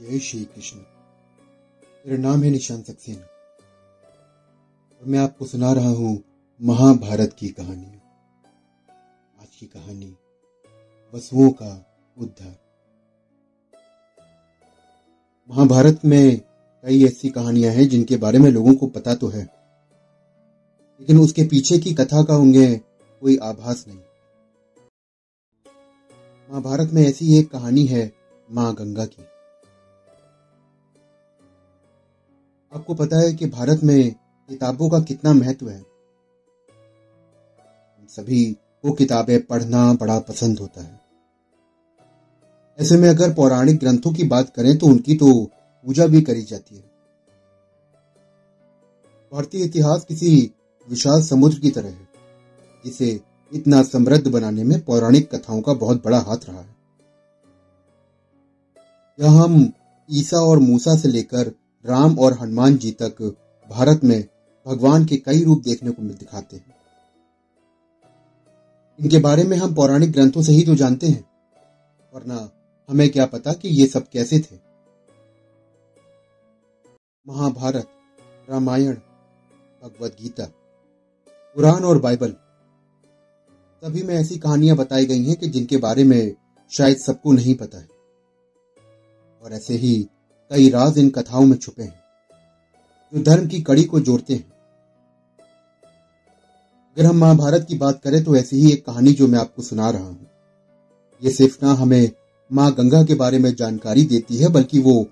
जय श्री कृष्ण। मेरा नाम है निशान सक्सेना। और मैं आपको सुना रहा हूँ महाभारत की कहानी। आज की कहानी वसुओं का उद्धार। महाभारत में कई ऐसी कहानियाँ हैं जिनके बारे में लोगों को पता तो है। लेकिन उसके पीछे की कथा का उन्हें कोई आभास नहीं। महाभारत में ऐसी एक कहानी है माँ गंगा की। आपको पता है कि भारत में किताबों का कितना महत्व है। सभी को किताबें पढ़ना बड़ा पसंद होता है। ऐसे में अगर पौराणिक ग्रंथों की बात करें तो उनकी तो पूजा भी करी जाती है। भारतीय इतिहास किसी विशाल समुद्र की तरह है, जिसे इतना समृद्ध बनाने में पौराणिक कथाओं का बहुत बड़ा हाथ रहा है। यह हम ईसा और मूसा से लेकर राम और हनुमान जी तक भारत में भगवान के कई रूप देखने को मिल दिखाते हैं। इनके बारे में हम पौराणिक ग्रंथों से ही तो जानते हैं, वरना हमें क्या पता कि ये सब कैसे थे? महाभारत, रामायण, भगवत गीता कुरान और बाइबल, सभी में ऐसी कहानियाँ बताई गई हैं कि जिनके बारे में शायद सबको नहीं पता है। और ऐसे ही कई राज इन कथाओं में छुपे हैं, जो धर्म की कड़ी को जोड़ते हैं। अगर हम महाभारत की बात करें तो ऐसी ही एक कहानी जो मैं आपको सुना रहा हूँ। ये सिर्फ़ ना हमें माँ गंगा के बारे में जानकारी देती है, बल्कि वो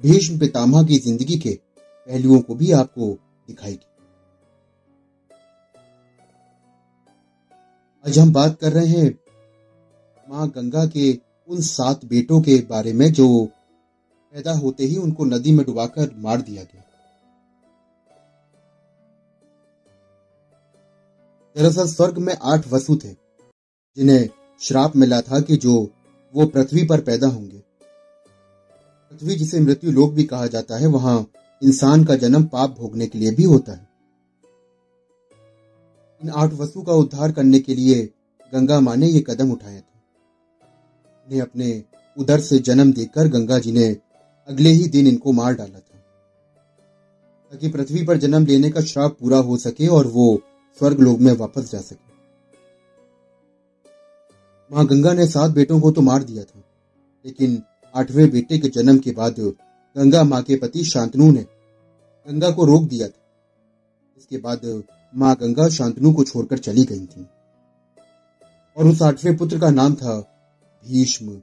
भीष्म पितामह की ज़िंदगी के पहलुओं को भी आपको दिखाएगी। आज हम बात कर रहे हैं माँ गंगा के उन सात बेटों के बारे में, जो पैदा होते ही उनको नदी में डुबाकर मार दिया गया। दरअसल स्वर्ग में आठ वसु थे, जिन्हें श्राप मिला था कि जो वो पृथ्वी पर पैदा होंगे। पृथ्वी जिसे मृत्यु लोक भी कहा जाता है, वहाँ इंसान का जन्म पाप भोगने के लिए भी होता है। इन आठ वसु का उद्धार करने के लिए गंगा माँ ने यह कदम उठाया था। उन्हें अपने उदर से जन्म देकर गंगा जी ने अगले ही दिन इनको मार डाला था। ताकि पृथ्वी पर जन्म लेने का श्राप पूरा हो सके और वो स्वर्ग लोग में वापस जा सके। माँ गंगा ने सात बेटों को तो मार दिया था, लेकिन आठवें बेटे के जन्म के बाद गंगा माँ के पति शांतनु ने गंगा को रोक दिया था। इसके बाद माँ गंगा शांतनु को छोड़कर चली गई थी। और उस आठवें पुत्र का नाम था भीष्म।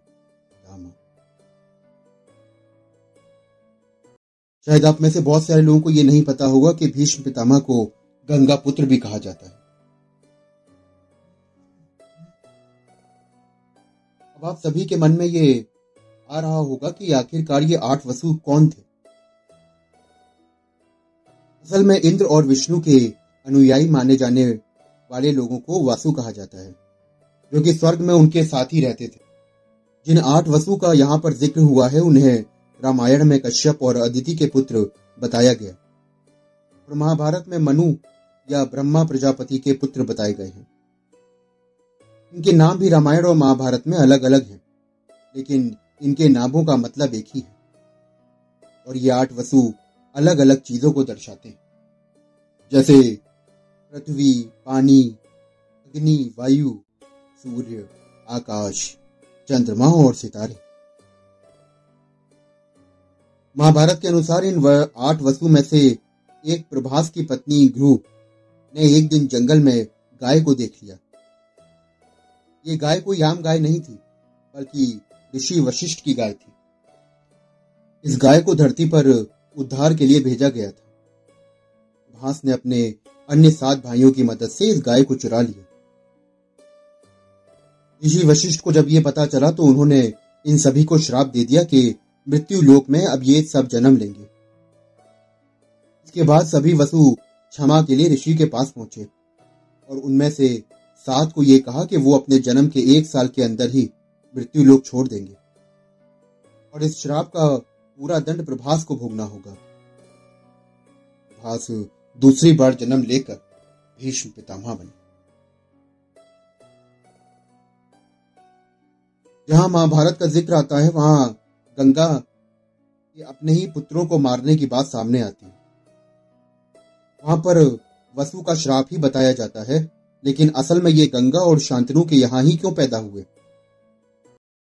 शायद आप में से बहुत सारे लोगों को यह नहीं पता होगा कि भीष्म पितामह को गंगा पुत्र भी कहा जाता है। अब आप सभी के मन में ये आ रहा होगा कि आखिरकार ये आठ वसु कौन थे? असल में इंद्र और विष्णु के अनुयायी माने जाने वाले लोगों को वासु कहा जाता है, जो कि स्वर्ग में उनके साथ ही रहते थे। जिन आठ वसु का यहाँ पर ज़िक्र हुआ है, उन्हें रामायण में कश्यप और अदिति के पुत्र बताया गया। और महाभारत में मनु या ब्रह्मा प्रजापति के पुत्र बताए गए हैं। इनके नाम भी रामायण और महाभारत में अलग अलग हैं, लेकिन इनके नामों का मतलब एक ही है। और ये आठ वसु अलग अलग चीज़ों को दर्शाते हैं। जैसे पृथ्वी, पानी, अग्नि, वायु, सूर्य, आकाश, चंद्रमा और सितारे। महाभारत के अनुसार इन आठ वसु में से एक प्रभास की पत्नी ध्रुव ने एक दिन जंगल में गाय को देख लिया। ये गाय कोई आम गाय नहीं थी, बल्कि ऋषि वशिष्ठ की गाय थी। इस गाय को धरती पर उद्धार के लिए भेजा गया था। भास ने अपने अन्य सात भाइयों की मदद से इस गाय को चुरा लिया। ऋषि वशिष्ठ को जब यह पता चला तो उन्होंने इन सभी को श्राप दे दिया कि मृत्यु लोक में अब ये सब जन्म लेंगे। इसके बाद सभी वसु क्षमा के लिए ऋषि के पास पहुँचे और उनमें से सात को यह कहा कि वो अपने जन्म के एक साल के अंदर ही मृत्यु लोक छोड़ देंगे और इस श्राप का पूरा दंड प्रभास को भोगना होगा। प्रभास दूसरी बार जन्म लेकर भीष्म पितामह बने। जहाँ महाभारत का ज़िक्र आता है, वहाँ गंगा के अपने ही पुत्रों को मारने की बात सामने आती है। वहाँ पर वसु का श्राप ही बताया जाता है, लेकिन असल में ये गंगा और शांतनु के यहाँ ही क्यों पैदा हुए?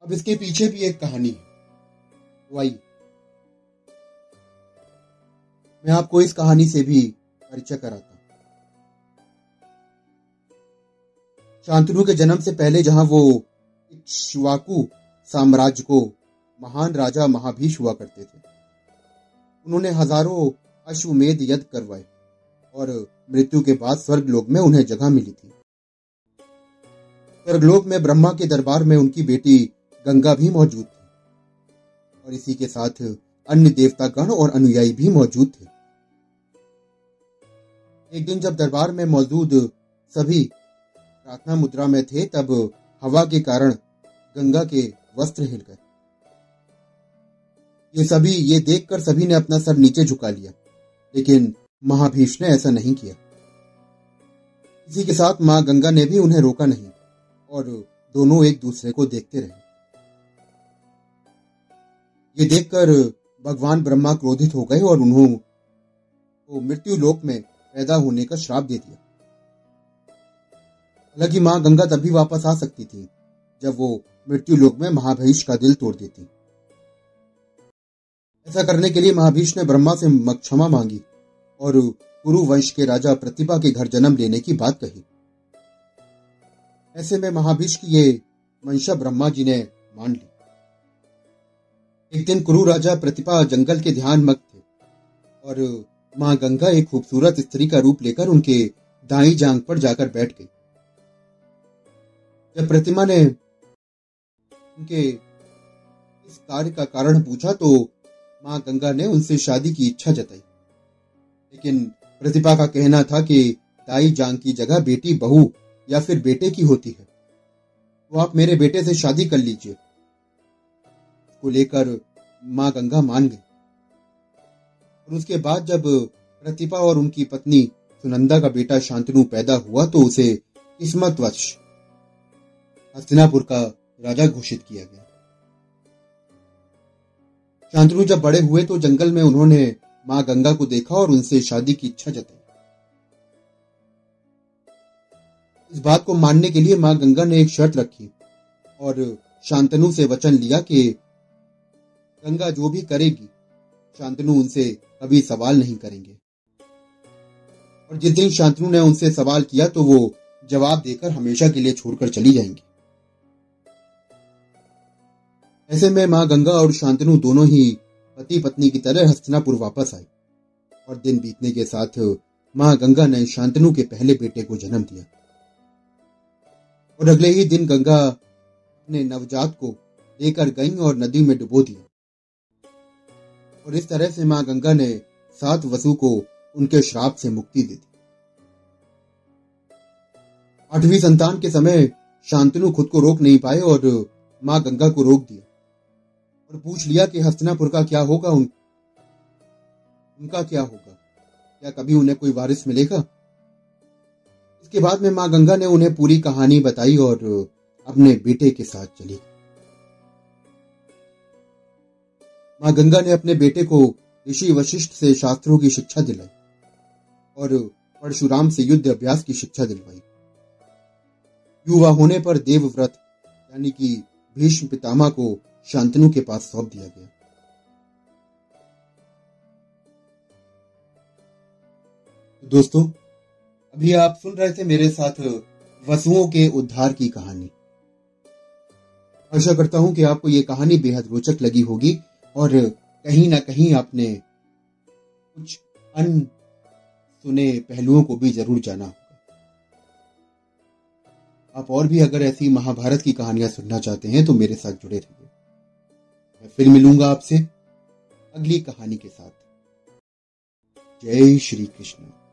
अब इसके पीछे भी एक कहानी है। तो आइए। मैं आपको इस कहानी से भी परिचय कराता शांतनु के जन्म से पहले जहाँ वो शिवाकू साम्राज्य को महान राजा महाभीष हुआ करते थे। उन्होंने हज़ारों अश्वमेध यज्ञ करवाए और मृत्यु के बाद स्वर्गलोक में उन्हें जगह मिली थी। स्वर्गलोक में ब्रह्मा के दरबार में उनकी बेटी गंगा भी मौजूद थी और इसी के साथ अन्य देवता गण और अनुयायी भी मौजूद थे। एक दिन जब दरबार में मौजूद सभी प्रार्थना मुद्रा में थे, तब हवा के कारण गंगा के वस्त्र हिल गए। ये सभी, ये देखकर सभी ने अपना सर नीचे झुका लिया। लेकिन महाभीष ने ऐसा नहीं किया। इसी के साथ माँ गंगा ने भी उन्हें रोका नहीं और दोनों एक दूसरे को देखते रहे। ये देखकर भगवान ब्रह्मा क्रोधित हो गए और उन्होंने को मृत्यु लोक में पैदा होने का श्राप दे दिया। हालाँकि माँ गंगा तभी वापस आ सकती थी, जब वो मृत्यु लोक में महाभीष का दिल तोड़ देती। ऐसा करने के लिए महाभीष ने ब्रह्मा से क्षमा मांगी और कुरु वंश के राजा प्रतिभा के घर जन्म लेने की बात कही। ऐसे में महाभीष की ये मंशा ब्रह्मा जी ने मान ली। एक दिन कुरु राजा प्रतिभा जंगल के ध्यान मत थे और माँ गंगा एक खूबसूरत स्त्री का रूप लेकर उनके दाई जांग पर जाकर बैठ गई। जब प्रतिमा ने उनके इस कार्य का कारण पूछा तो माँ गंगा ने उनसे शादी की इच्छा जताई। लेकिन प्रतिभा का कहना था कि दाई जांग की जगह बेटी बहू या फिर बेटे की होती है। तो आप मेरे बेटे से शादी कर लीजिए। को लेकर माँ गंगा मान गई। और उसके बाद जब प्रतिभा और उनकी पत्नी सुनंदा का बेटा शांतनु पैदा हुआ तो उसे किस्मतवश हस्तिनापुर का राजा घोषित किया गया। शांतनु जब बड़े हुए तो जंगल में उन्होंने माँ गंगा को देखा और उनसे शादी की इच्छा जताई। इस बात को मानने के लिए माँ गंगा ने एक शर्त रखी और शांतनु से वचन लिया कि गंगा जो भी करेगी, शांतनु उनसे कभी सवाल नहीं करेंगे। और जिस दिन शांतनु ने उनसे सवाल किया तो वो जवाब देकर हमेशा के लिए छोड़कर चली जाएँगी। ऐसे में माँ गंगा और शांतनु दोनों ही पति पत्नी की तरह हस्तिनापुर वापस आई और दिन बीतने के साथ माँ गंगा ने शांतनु के पहले बेटे को जन्म दिया। और अगले ही दिन गंगा अपने नवजात को लेकर गई और नदी में डुबो दिया। और इस तरह से माँ गंगा ने सात वसु को उनके श्राप से मुक्ति दे दी। आठवीं संतान के समय शांतनु खुद को रोक नहीं पाए और माँ गंगा को रोक दिया। और पूछ लिया कि हस्तिनापुर का क्या होगा उन, उनका क्या होगा? क्या कभी उन्हें कोई वारिस मिलेगा? इसके बाद में माँ गंगा ने उन्हें पूरी कहानी बताई और अपने बेटे के साथ चली। माँ गंगा ने अपने बेटे को ऋषि वशिष्ठ से शास्त्रों की शिक्षा दिलाई और परशुराम से युद्ध अभ्यास की शिक्षा दिलवाई। युवा होने पर देवव्रत, यानी कि भीष्म पितामह को शांतनु के पास सौंप दिया गया। दोस्तों, अभी आप सुन रहे थे मेरे साथ वसुओं के उद्धार की कहानी। आशा करता हूँ कि आपको ये कहानी बेहद रोचक लगी होगी और कहीं ना कहीं आपने कुछ अन सुने पहलुओं को भी ज़रूर जाना आप और भी अगर ऐसी महाभारत की कहानियाँ सुनना चाहते हैं तो मेरे साथ जुड़े रहिए। मैं फिर मिलूँगा आपसे अगली कहानी के साथ। जय श्री कृष्ण।